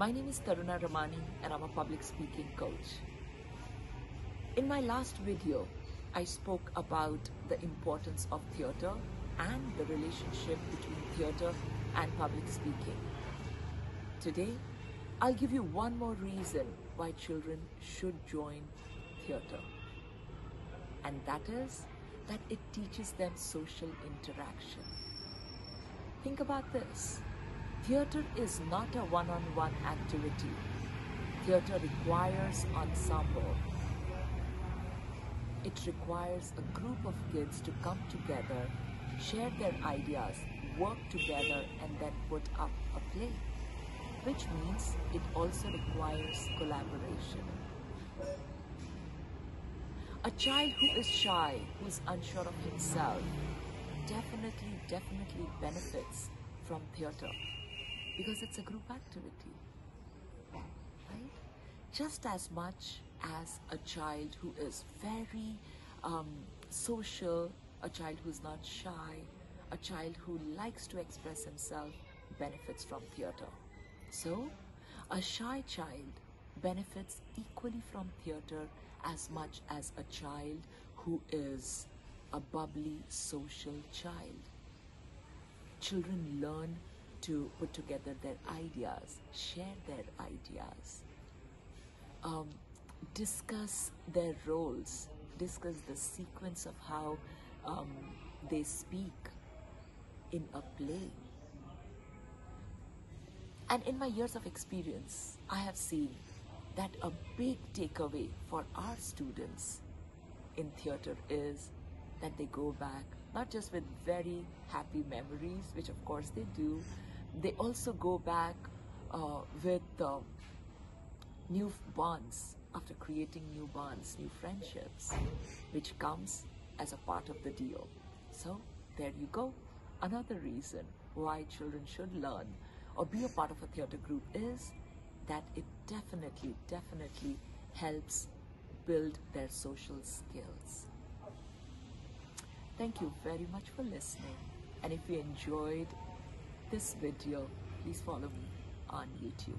My name is Taruna Ramani and I'm a public speaking coach. In my last video, I spoke about the importance of theatre and the relationship between theatre and public speaking. Today, I'll give you one more reason why children should join theatre. And that is that it teaches them social interaction. Think about this. Theatre is not a one-on-one activity. Theatre requires ensemble. It requires a group of kids to come together, share their ideas, work together and then put up a play. Which means it also requires collaboration. A child who is shy, who is unsure of himself, definitely, definitely benefits from theatre because it's a group activity. Right? Just as much as a child who is very um, social, a child who's not shy, a child who likes to express himself benefits from theatre. So, a shy child benefits equally from theatre as much as a child who is a bubbly social child. Children learn to put together their ideas, share their ideas, um, discuss their roles, discuss the sequence of how um, they speak in a play. And in my years of experience, I have seen that a big takeaway for our students in theatre is that they go back not just with very happy memories, which of course they do, they also go back uh, with uh, new bonds after creating new bonds, new friendships, which comes as a part of the deal. So there you go. Another reason why children should learn or be a part of a theatre group is that it definitely, definitely helps build their social skills. Thank you very much for listening. And if you enjoyed this video, please follow me on YouTube.